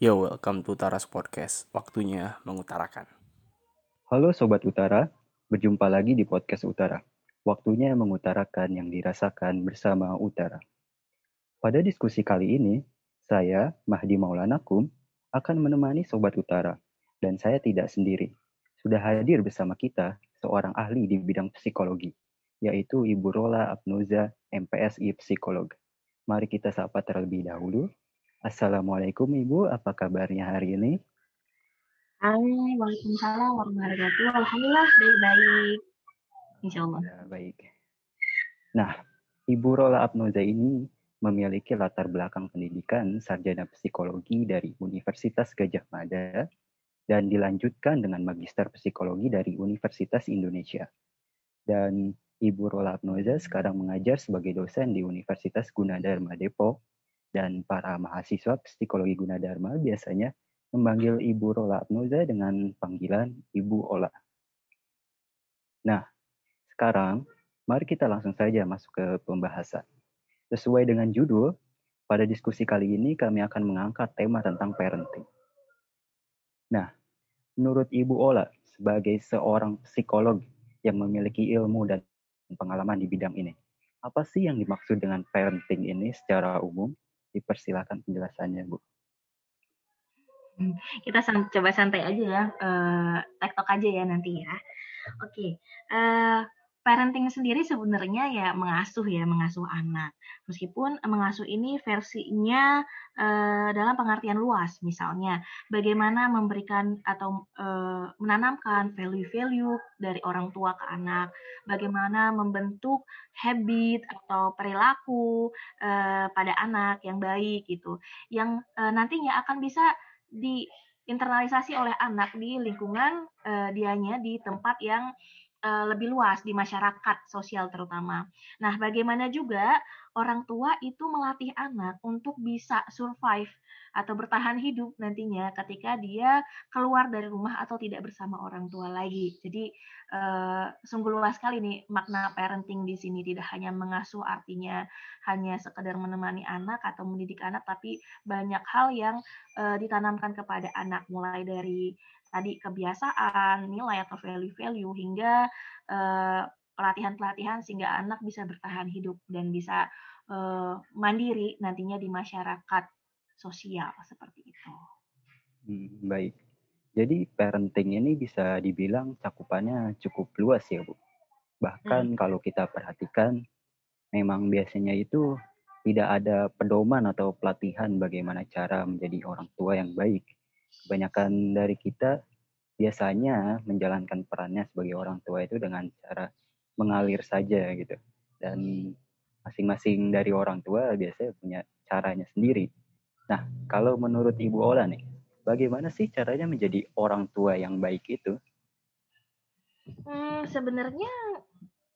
Yo, welcome to Utaras Podcast. Waktunya mengutarakan. Halo Sobat Utara, berjumpa lagi di Podcast Utara. Waktunya mengutarakan yang dirasakan bersama Utara. Pada diskusi kali ini, saya, Mahdi Maulanakum, akan menemani Sobat Utara. Dan saya tidak sendiri. Sudah hadir bersama kita seorang ahli di bidang psikologi, yaitu Ibu Rola Abnuza, MPSI Psikolog. Mari kita sapa terlebih dahulu. Assalamualaikum Ibu, apa kabarnya hari ini? Hai, Waalaikumsalam warahmatullahi wabarakatuh. Alhamdulillah baik-baik. Insya Allah. Ya, baik. Nah, Ibu Rola Abnoza ini memiliki latar belakang pendidikan sarjana psikologi dari Universitas Gajah Mada dan dilanjutkan dengan magister psikologi dari Universitas Indonesia. Dan Ibu Rola Abnoza sekarang mengajar sebagai dosen di Universitas Gunadarma Depok dan para mahasiswa psikologi Gunadarma biasanya memanggil Ibu Rola Abnoza dengan panggilan Ibu Ola. Nah, sekarang mari kita langsung saja masuk ke pembahasan. Sesuai dengan judul, pada diskusi kali ini kami akan mengangkat tema tentang parenting. Nah, menurut Ibu Ola sebagai seorang psikolog yang memiliki ilmu dan pengalaman di bidang ini, apa sih yang dimaksud dengan parenting ini secara umum Dipersilakan penjelasannya, Bu. Hmm, kita san coba santai aja ya, uh, tektok aja ya nanti ya. Oke, okay. uh, eh, parenting sendiri sebenarnya ya mengasuh ya, mengasuh anak. Meskipun mengasuh ini versinya uh, dalam pengertian luas, misalnya bagaimana memberikan atau uh, menanamkan value-value dari orang tua ke anak, bagaimana membentuk habit atau perilaku uh, pada anak yang baik gitu, yang uh, nantinya akan bisa diinternalisasi oleh anak di lingkungan uh, dianya di tempat yang lebih luas di masyarakat sosial terutama. Nah, bagaimana juga orang tua itu melatih anak untuk bisa survive atau bertahan hidup nantinya ketika dia keluar dari rumah atau tidak bersama orang tua lagi. Jadi uh, sungguh luas sekali nih makna parenting di sini tidak hanya mengasuh artinya hanya sekedar menemani anak atau mendidik anak tapi banyak hal yang uh, ditanamkan kepada anak mulai dari tadi kebiasaan, nilai atau value-value hingga pelatihan pelatihan-pelatihan sehingga anak bisa bertahan hidup dan bisa uh, mandiri nantinya di masyarakat sosial seperti itu. Hmm, baik. Jadi parenting ini bisa dibilang cakupannya cukup luas ya, Bu. Bahkan hmm. kalau kita perhatikan memang biasanya itu tidak ada pedoman atau pelatihan bagaimana cara menjadi orang tua yang baik kebanyakan dari kita biasanya menjalankan perannya sebagai orang tua itu dengan cara mengalir saja gitu. Dan masing-masing dari orang tua biasanya punya caranya sendiri. Nah, kalau menurut Ibu Ola nih, bagaimana sih caranya menjadi orang tua yang baik itu? Hmm, sebenarnya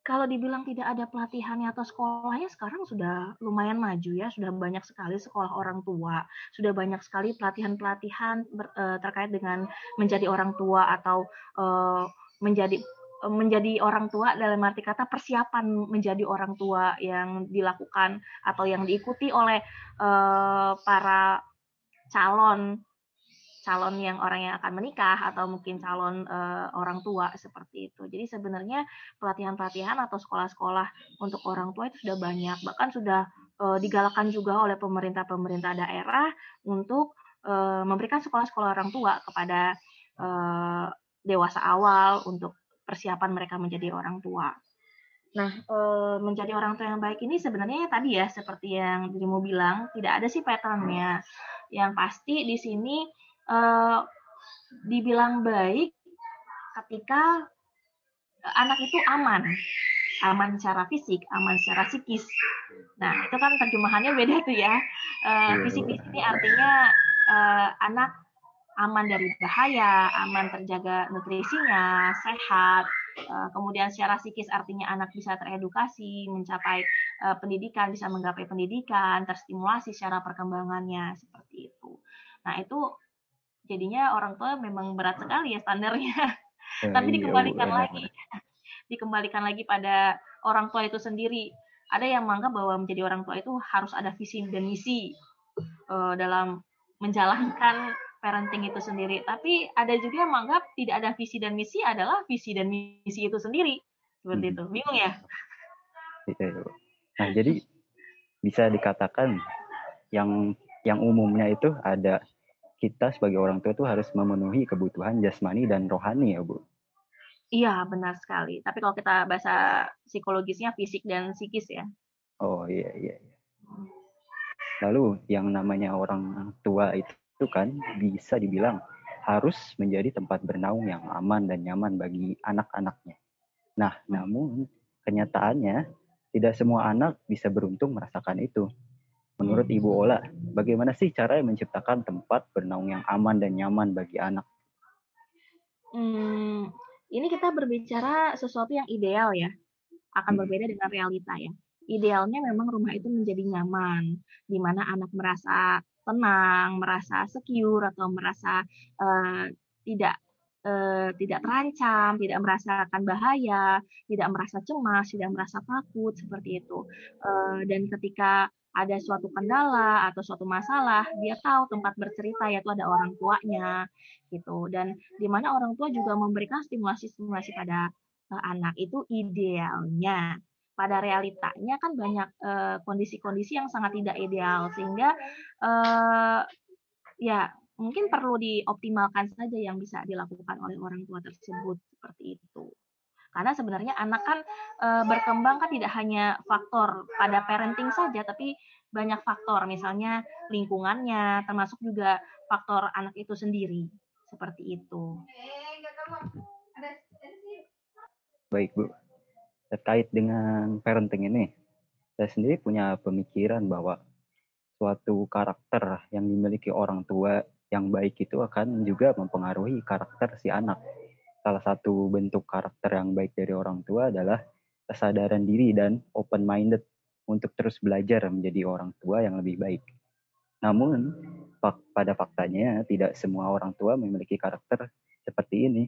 kalau dibilang tidak ada pelatihannya atau sekolahnya sekarang sudah lumayan maju ya, sudah banyak sekali sekolah orang tua, sudah banyak sekali pelatihan-pelatihan uh, terkait dengan menjadi orang tua atau uh, menjadi uh, menjadi orang tua dalam arti kata persiapan menjadi orang tua yang dilakukan atau yang diikuti oleh para calon calon yang orang yang akan menikah atau mungkin calon uh, orang tua seperti itu. Jadi sebenarnya pelatihan-pelatihan atau sekolah-sekolah untuk orang tua itu sudah banyak, bahkan sudah uh, digalakkan juga oleh pemerintah-pemerintah daerah untuk uh, memberikan sekolah-sekolah orang tua kepada uh, dewasa awal untuk persiapan mereka menjadi orang tua. Nah, menjadi orang tua yang baik ini sebenarnya tadi ya seperti yang dirimu bilang tidak ada sih patternnya. Yang pasti di sini uh, dibilang baik ketika anak itu aman, aman secara fisik, aman secara psikis. Nah, itu kan terjemahannya beda tuh ya. Uh, fisik di sini artinya uh, anak aman dari bahaya, aman terjaga nutrisinya, sehat. Uh, kemudian secara psikis artinya anak bisa teredukasi, mencapai uh, pendidikan, bisa menggapai pendidikan, terstimulasi secara perkembangannya seperti itu. Nah, itu jadinya orang tua memang berat sekali ya standarnya. Eh, Tapi iya, dikembalikan iya, lagi, dikembalikan lagi pada orang tua itu sendiri. Ada yang menganggap bahwa menjadi orang tua itu harus ada visi dan misi uh, dalam menjalankan parenting itu sendiri. Tapi ada juga yang menganggap tidak ada visi dan misi adalah visi dan misi itu sendiri. Seperti hmm. itu. Bingung ya? Iya, iya. Nah, jadi bisa dikatakan yang yang umumnya itu ada kita sebagai orang tua itu harus memenuhi kebutuhan jasmani dan rohani ya, Bu. Iya, benar sekali. Tapi kalau kita bahasa psikologisnya fisik dan psikis ya. Oh, iya, iya, iya. Lalu yang namanya orang tua itu itu kan bisa dibilang harus menjadi tempat bernaung yang aman dan nyaman bagi anak-anaknya. Nah, namun kenyataannya tidak semua anak bisa beruntung merasakan itu. Menurut Ibu Ola, bagaimana sih cara menciptakan tempat bernaung yang aman dan nyaman bagi anak? Hmm, ini kita berbicara sesuatu yang ideal ya, akan hmm. berbeda dengan realita ya. Idealnya memang rumah itu menjadi nyaman, di mana anak merasa tenang, merasa secure atau merasa uh, tidak uh, tidak terancam, tidak merasakan bahaya, tidak merasa cemas, tidak merasa takut seperti itu. Uh, dan ketika ada suatu kendala atau suatu masalah, dia tahu tempat bercerita yaitu ada orang tuanya gitu. Dan di mana orang tua juga memberikan stimulasi-stimulasi pada uh, anak itu idealnya pada realitanya kan banyak kondisi-kondisi uh, yang sangat tidak ideal sehingga uh, ya mungkin perlu dioptimalkan saja yang bisa dilakukan oleh orang tua tersebut seperti itu. Karena sebenarnya anak kan e, berkembang kan tidak hanya faktor pada parenting saja, tapi banyak faktor, misalnya lingkungannya, termasuk juga faktor anak itu sendiri, seperti itu. Baik Bu, terkait dengan parenting ini, saya sendiri punya pemikiran bahwa suatu karakter yang dimiliki orang tua yang baik itu akan juga mempengaruhi karakter si anak. Salah satu bentuk karakter yang baik dari orang tua adalah kesadaran diri dan open-minded untuk terus belajar menjadi orang tua yang lebih baik. Namun, pada faktanya tidak semua orang tua memiliki karakter seperti ini.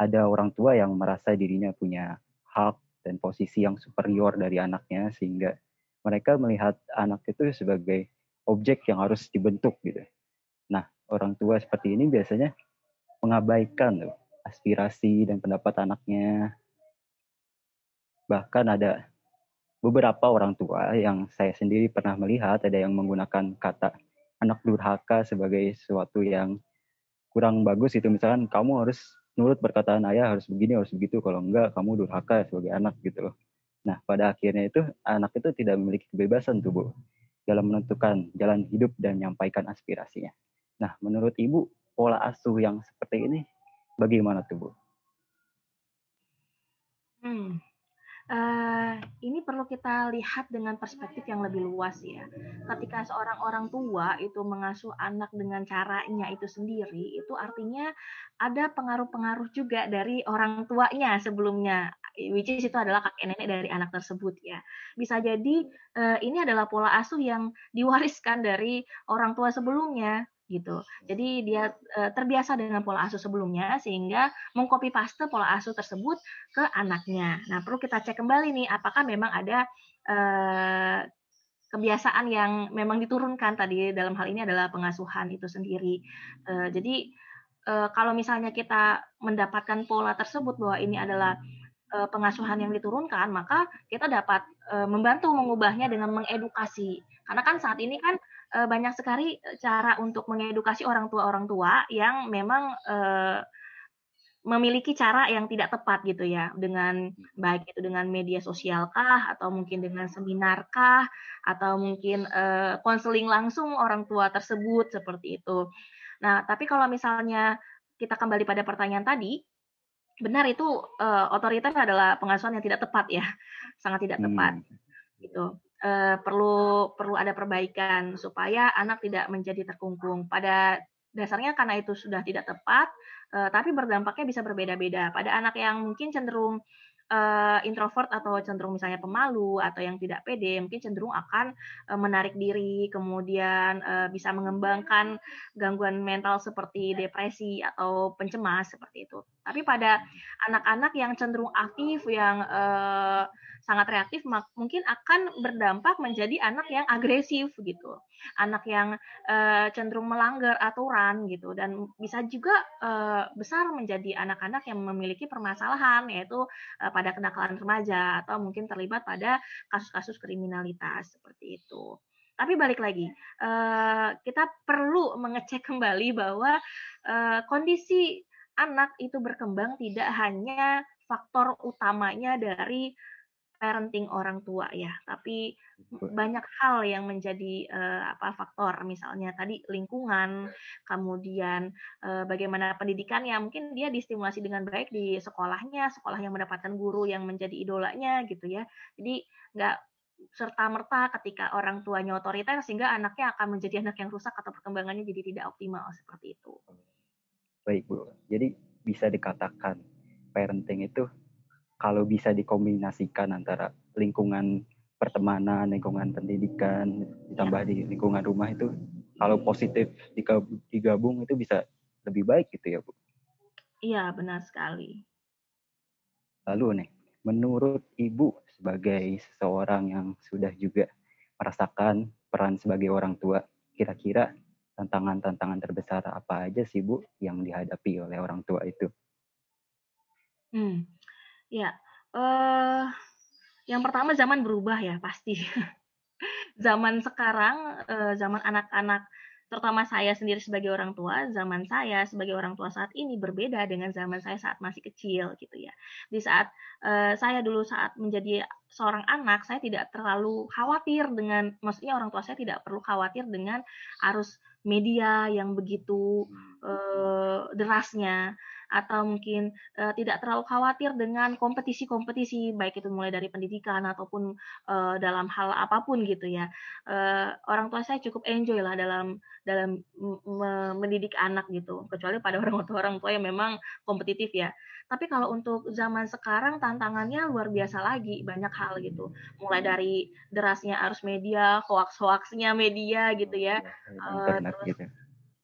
Ada orang tua yang merasa dirinya punya hak dan posisi yang superior dari anaknya sehingga mereka melihat anak itu sebagai objek yang harus dibentuk gitu. Nah, orang tua seperti ini biasanya mengabaikan tuh aspirasi dan pendapat anaknya. Bahkan ada beberapa orang tua yang saya sendiri pernah melihat ada yang menggunakan kata anak durhaka sebagai sesuatu yang kurang bagus itu misalkan kamu harus nurut perkataan ayah harus begini harus begitu. Kalau enggak kamu durhaka sebagai anak gitu loh. Nah pada akhirnya itu anak itu tidak memiliki kebebasan tuh bu dalam menentukan jalan hidup dan menyampaikan aspirasinya. Nah menurut ibu pola asuh yang seperti ini bagaimana tuh bu? Hmm, uh, ini perlu kita lihat dengan perspektif yang lebih luas ya. Ketika seorang orang tua itu mengasuh anak dengan caranya itu sendiri, itu artinya ada pengaruh-pengaruh juga dari orang tuanya sebelumnya, which is itu adalah kakek nenek dari anak tersebut ya. Bisa jadi uh, ini adalah pola asuh yang diwariskan dari orang tua sebelumnya gitu. Jadi dia e, terbiasa dengan pola asuh sebelumnya sehingga mengcopy paste pola asuh tersebut ke anaknya. Nah, perlu kita cek kembali nih apakah memang ada e, kebiasaan yang memang diturunkan tadi dalam hal ini adalah pengasuhan itu sendiri. E, jadi e, kalau misalnya kita mendapatkan pola tersebut bahwa ini adalah pengasuhan yang diturunkan, maka kita dapat membantu mengubahnya dengan mengedukasi. Karena kan saat ini kan uh, banyak sekali eh, cara untuk mengedukasi orang tua-orang tua yang memang uh, memiliki cara yang tidak tepat gitu ya dengan baik itu dengan media sosial kah atau mungkin dengan seminar kah atau mungkin konseling uh, langsung orang tua tersebut seperti itu. Nah, tapi kalau misalnya kita kembali pada pertanyaan tadi, benar itu uh, otoriter adalah pengasuhan yang tidak tepat ya, sangat tidak tepat hmm. gitu uh, perlu perlu ada perbaikan supaya anak tidak menjadi terkungkung. Pada dasarnya karena itu sudah tidak tepat, uh, tapi berdampaknya bisa berbeda-beda. Pada anak yang mungkin cenderung uh, introvert atau cenderung misalnya pemalu atau yang tidak pede, mungkin cenderung akan uh, menarik diri, kemudian uh, bisa mengembangkan gangguan mental seperti depresi atau pencemas seperti itu. Tapi pada anak-anak yang cenderung aktif, yang uh, sangat reaktif, mungkin akan berdampak menjadi anak yang agresif gitu, anak yang uh, cenderung melanggar aturan gitu, dan bisa juga uh, besar menjadi anak-anak yang memiliki permasalahan yaitu uh, pada kenakalan remaja atau mungkin terlibat pada kasus-kasus kriminalitas seperti itu. Tapi balik lagi, uh, kita perlu mengecek kembali bahwa uh, kondisi anak itu berkembang tidak hanya faktor utamanya dari parenting orang tua ya, tapi banyak hal yang menjadi uh, apa faktor. Misalnya tadi lingkungan, kemudian uh, bagaimana pendidikannya, mungkin dia distimulasi dengan baik di sekolahnya, sekolah yang mendapatkan guru yang menjadi idolanya gitu ya. Jadi nggak serta merta ketika orang tuanya otoriter sehingga anaknya akan menjadi anak yang rusak atau perkembangannya jadi tidak optimal seperti itu. Baik Bu, jadi bisa dikatakan parenting itu kalau bisa dikombinasikan antara lingkungan pertemanan, lingkungan pendidikan, ditambah ya. di lingkungan rumah itu kalau positif digabung itu bisa lebih baik gitu ya Bu? Iya benar sekali. Lalu nih, menurut Ibu sebagai seseorang yang sudah juga merasakan peran sebagai orang tua, kira-kira tantangan-tantangan terbesar apa aja sih Bu yang dihadapi oleh orang tua itu? Hmm, ya, uh, yang pertama zaman berubah ya pasti. zaman sekarang, uh, zaman anak-anak terutama saya sendiri sebagai orang tua, zaman saya sebagai orang tua saat ini berbeda dengan zaman saya saat masih kecil gitu ya. Di saat uh, saya dulu saat menjadi seorang anak, saya tidak terlalu khawatir dengan, maksudnya orang tua saya tidak perlu khawatir dengan arus media yang begitu uh, derasnya atau mungkin uh, tidak terlalu khawatir dengan kompetisi-kompetisi baik itu mulai dari pendidikan ataupun uh, dalam hal apa pun gitu ya. Uh, orang tua saya cukup enjoy lah dalam dalam mendidik anak gitu kecuali pada orang tua orang tua yang memang kompetitif ya. Tapi kalau untuk zaman sekarang tantangannya luar biasa lagi banyak hal gitu. Mulai dari derasnya arus media hoax hoaxnya media gitu ya. Uh, terus gitu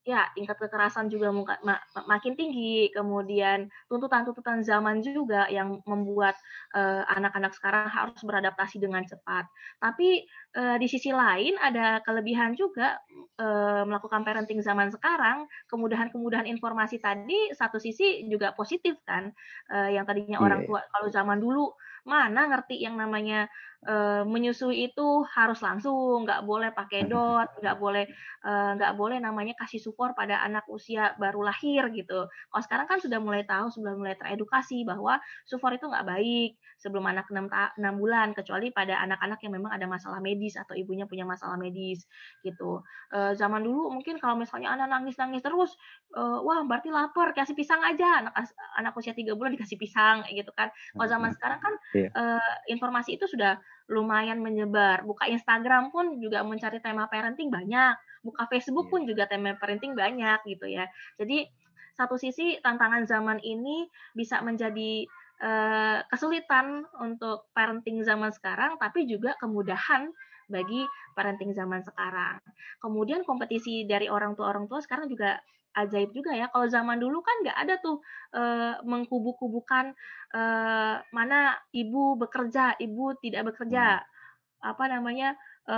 ya tingkat kekerasan juga muka, mak, makin tinggi. Kemudian tuntutan-tuntutan zaman juga yang membuat eh, anak-anak uh, sekarang harus beradaptasi dengan cepat. Tapi uh, di sisi lain ada kelebihan juga uh, melakukan parenting zaman sekarang. Kemudahan-kemudahan informasi tadi satu sisi juga positif kan uh, yang tadinya yeah. orang tua kalau zaman dulu mana ngerti yang namanya uh, menyusui itu harus langsung, nggak boleh pakai dot, nggak boleh uh, nggak boleh namanya kasih support pada anak usia baru lahir gitu. Kalau sekarang kan sudah mulai tahu, sudah mulai teredukasi bahwa support itu nggak baik sebelum anak 6, 6 bulan, kecuali pada anak-anak yang memang ada masalah medis atau ibunya punya masalah medis gitu. Uh, zaman dulu mungkin kalau misalnya anak nangis-nangis terus, uh, wah berarti lapar, kasih pisang aja, anak anak usia tiga bulan dikasih pisang gitu kan. Kalau zaman sekarang kan yeah. uh, informasi itu sudah lumayan menyebar. Buka Instagram pun juga mencari tema parenting banyak. Buka Facebook iya. pun juga tema parenting banyak gitu ya. Jadi satu sisi tantangan zaman ini bisa menjadi uh, kesulitan untuk parenting zaman sekarang, tapi juga kemudahan bagi parenting zaman sekarang. Kemudian kompetisi dari orang tua orang tua sekarang juga ajaib juga ya. Kalau zaman dulu kan nggak ada tuh e, mengkubu-kubukan e, mana ibu bekerja, ibu tidak bekerja, hmm. apa namanya e,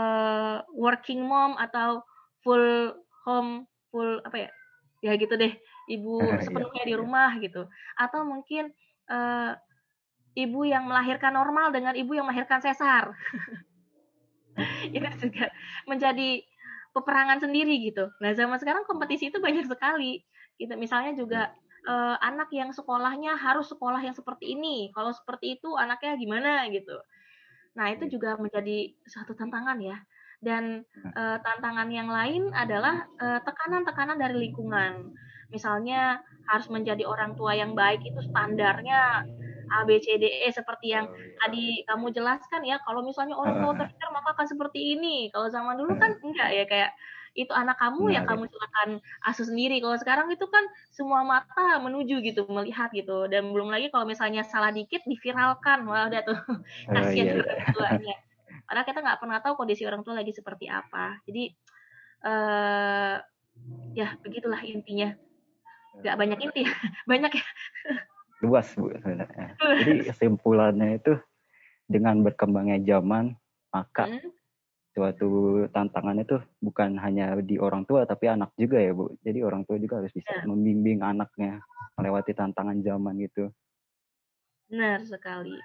working mom atau full home, full apa ya, ya gitu deh, ibu iya, sepenuhnya di iya. rumah gitu. Atau mungkin e, ibu yang melahirkan normal dengan ibu yang melahirkan sesar. itu juga menjadi peperangan sendiri gitu. Nah zaman sekarang kompetisi itu banyak sekali. Gitu. Misalnya juga uh, anak yang sekolahnya harus sekolah yang seperti ini. Kalau seperti itu anaknya gimana gitu. Nah itu juga menjadi satu tantangan ya. Dan uh, tantangan yang lain adalah eh, tekanan-tekanan uh, dari lingkungan. Misalnya harus menjadi orang tua yang baik itu standarnya A B C D E seperti yang oh, iya. tadi kamu jelaskan ya. Kalau misalnya orang tua otoriter maka akan seperti ini. Kalau zaman dulu kan enggak ya kayak itu anak kamu ya kamu silakan asuh sendiri. Kalau sekarang itu kan semua mata menuju gitu melihat gitu. Dan belum lagi kalau misalnya salah dikit diviralkan. Wah udah tuh. Oh, kasihan oh, orang tuanya. Padahal kita nggak pernah tahu kondisi orang tua lagi seperti apa. Jadi uh, ya begitulah intinya. Nggak banyak inti banyak ya luas Bu sebenarnya. Jadi kesimpulannya itu dengan berkembangnya zaman maka Hmm? suatu tantangan itu bukan hanya di orang tua tapi anak juga ya Bu. Jadi orang tua juga harus bisa Ya. membimbing anaknya melewati tantangan zaman gitu. Benar sekali.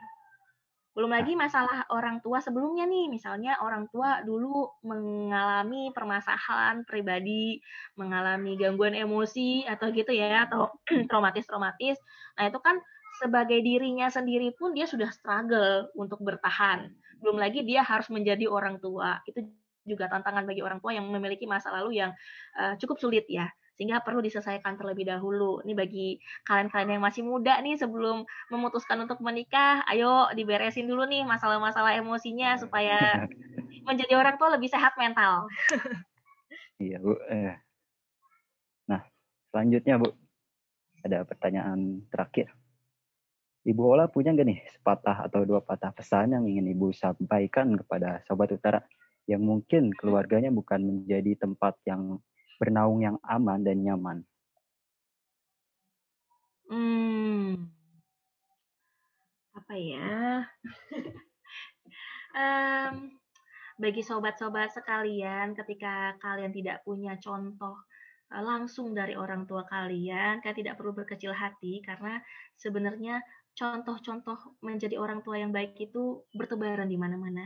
Belum lagi masalah orang tua sebelumnya nih, misalnya orang tua dulu mengalami permasalahan pribadi, mengalami gangguan emosi atau gitu ya, atau traumatis-traumatis. Nah, itu kan sebagai dirinya sendiri pun dia sudah struggle untuk bertahan. Belum lagi dia harus menjadi orang tua. Itu juga tantangan bagi orang tua yang memiliki masa lalu yang uh, cukup sulit ya sehingga perlu diselesaikan terlebih dahulu. Ini bagi kalian-kalian yang masih muda nih sebelum memutuskan untuk menikah, ayo diberesin dulu nih masalah-masalah emosinya supaya menjadi orang tua lebih sehat mental. Iya, Bu. Eh. Nah, selanjutnya, Bu. Ada pertanyaan terakhir. Ibu Ola punya nggak nih sepatah atau dua patah pesan yang ingin Ibu sampaikan kepada Sobat Utara yang mungkin keluarganya bukan menjadi tempat yang bernaung yang aman dan nyaman? Hmm, apa ya? um, bagi sobat-sobat sekalian, ketika kalian tidak punya contoh langsung dari orang tua kalian, kalian tidak perlu berkecil hati karena sebenarnya contoh-contoh menjadi orang tua yang baik itu bertebaran di mana-mana.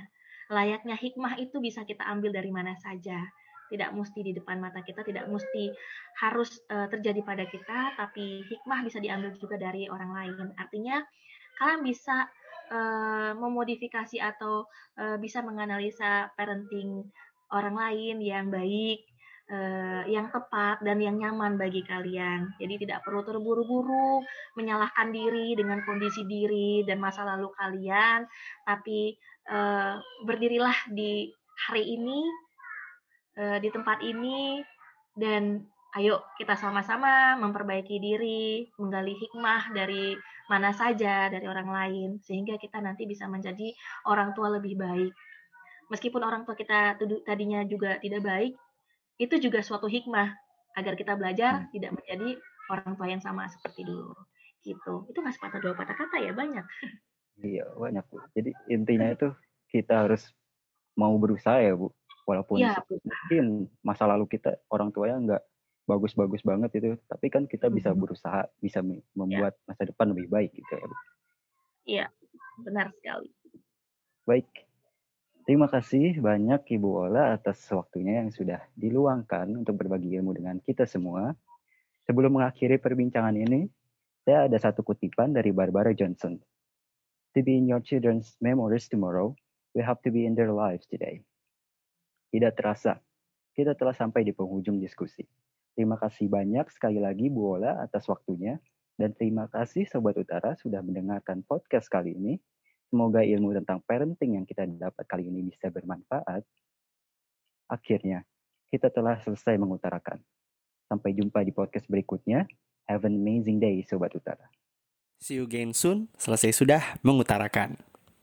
Layaknya hikmah itu bisa kita ambil dari mana saja tidak mesti di depan mata kita, tidak mesti harus uh, terjadi pada kita, tapi hikmah bisa diambil juga dari orang lain. Artinya kalian bisa uh, memodifikasi atau uh, bisa menganalisa parenting orang lain yang baik, uh, yang tepat dan yang nyaman bagi kalian. Jadi tidak perlu terburu-buru menyalahkan diri dengan kondisi diri dan masa lalu kalian, tapi uh, berdirilah di hari ini di tempat ini dan ayo kita sama-sama memperbaiki diri, menggali hikmah dari mana saja dari orang lain sehingga kita nanti bisa menjadi orang tua lebih baik. Meskipun orang tua kita tadinya juga tidak baik, itu juga suatu hikmah agar kita belajar hmm. tidak menjadi orang tua yang sama seperti dulu. Gitu. Itu nggak sepatah dua patah kata ya banyak. Iya banyak bu. Jadi intinya itu kita harus mau berusaha ya bu walaupun ya, mungkin masa lalu kita orang tuanya nggak bagus-bagus banget itu tapi kan kita bisa berusaha bisa membuat ya. masa depan lebih baik gitu ya iya benar sekali. Baik. Terima kasih banyak Ibu Ola atas waktunya yang sudah diluangkan untuk berbagi ilmu dengan kita semua. Sebelum mengakhiri perbincangan ini saya ada satu kutipan dari Barbara Johnson. To be in your children's memories tomorrow we have to be in their lives today tidak terasa, kita telah sampai di penghujung diskusi. Terima kasih banyak sekali lagi Bu Ola atas waktunya, dan terima kasih Sobat Utara sudah mendengarkan podcast kali ini. Semoga ilmu tentang parenting yang kita dapat kali ini bisa bermanfaat. Akhirnya, kita telah selesai mengutarakan. Sampai jumpa di podcast berikutnya. Have an amazing day, Sobat Utara. See you again soon. Selesai sudah mengutarakan.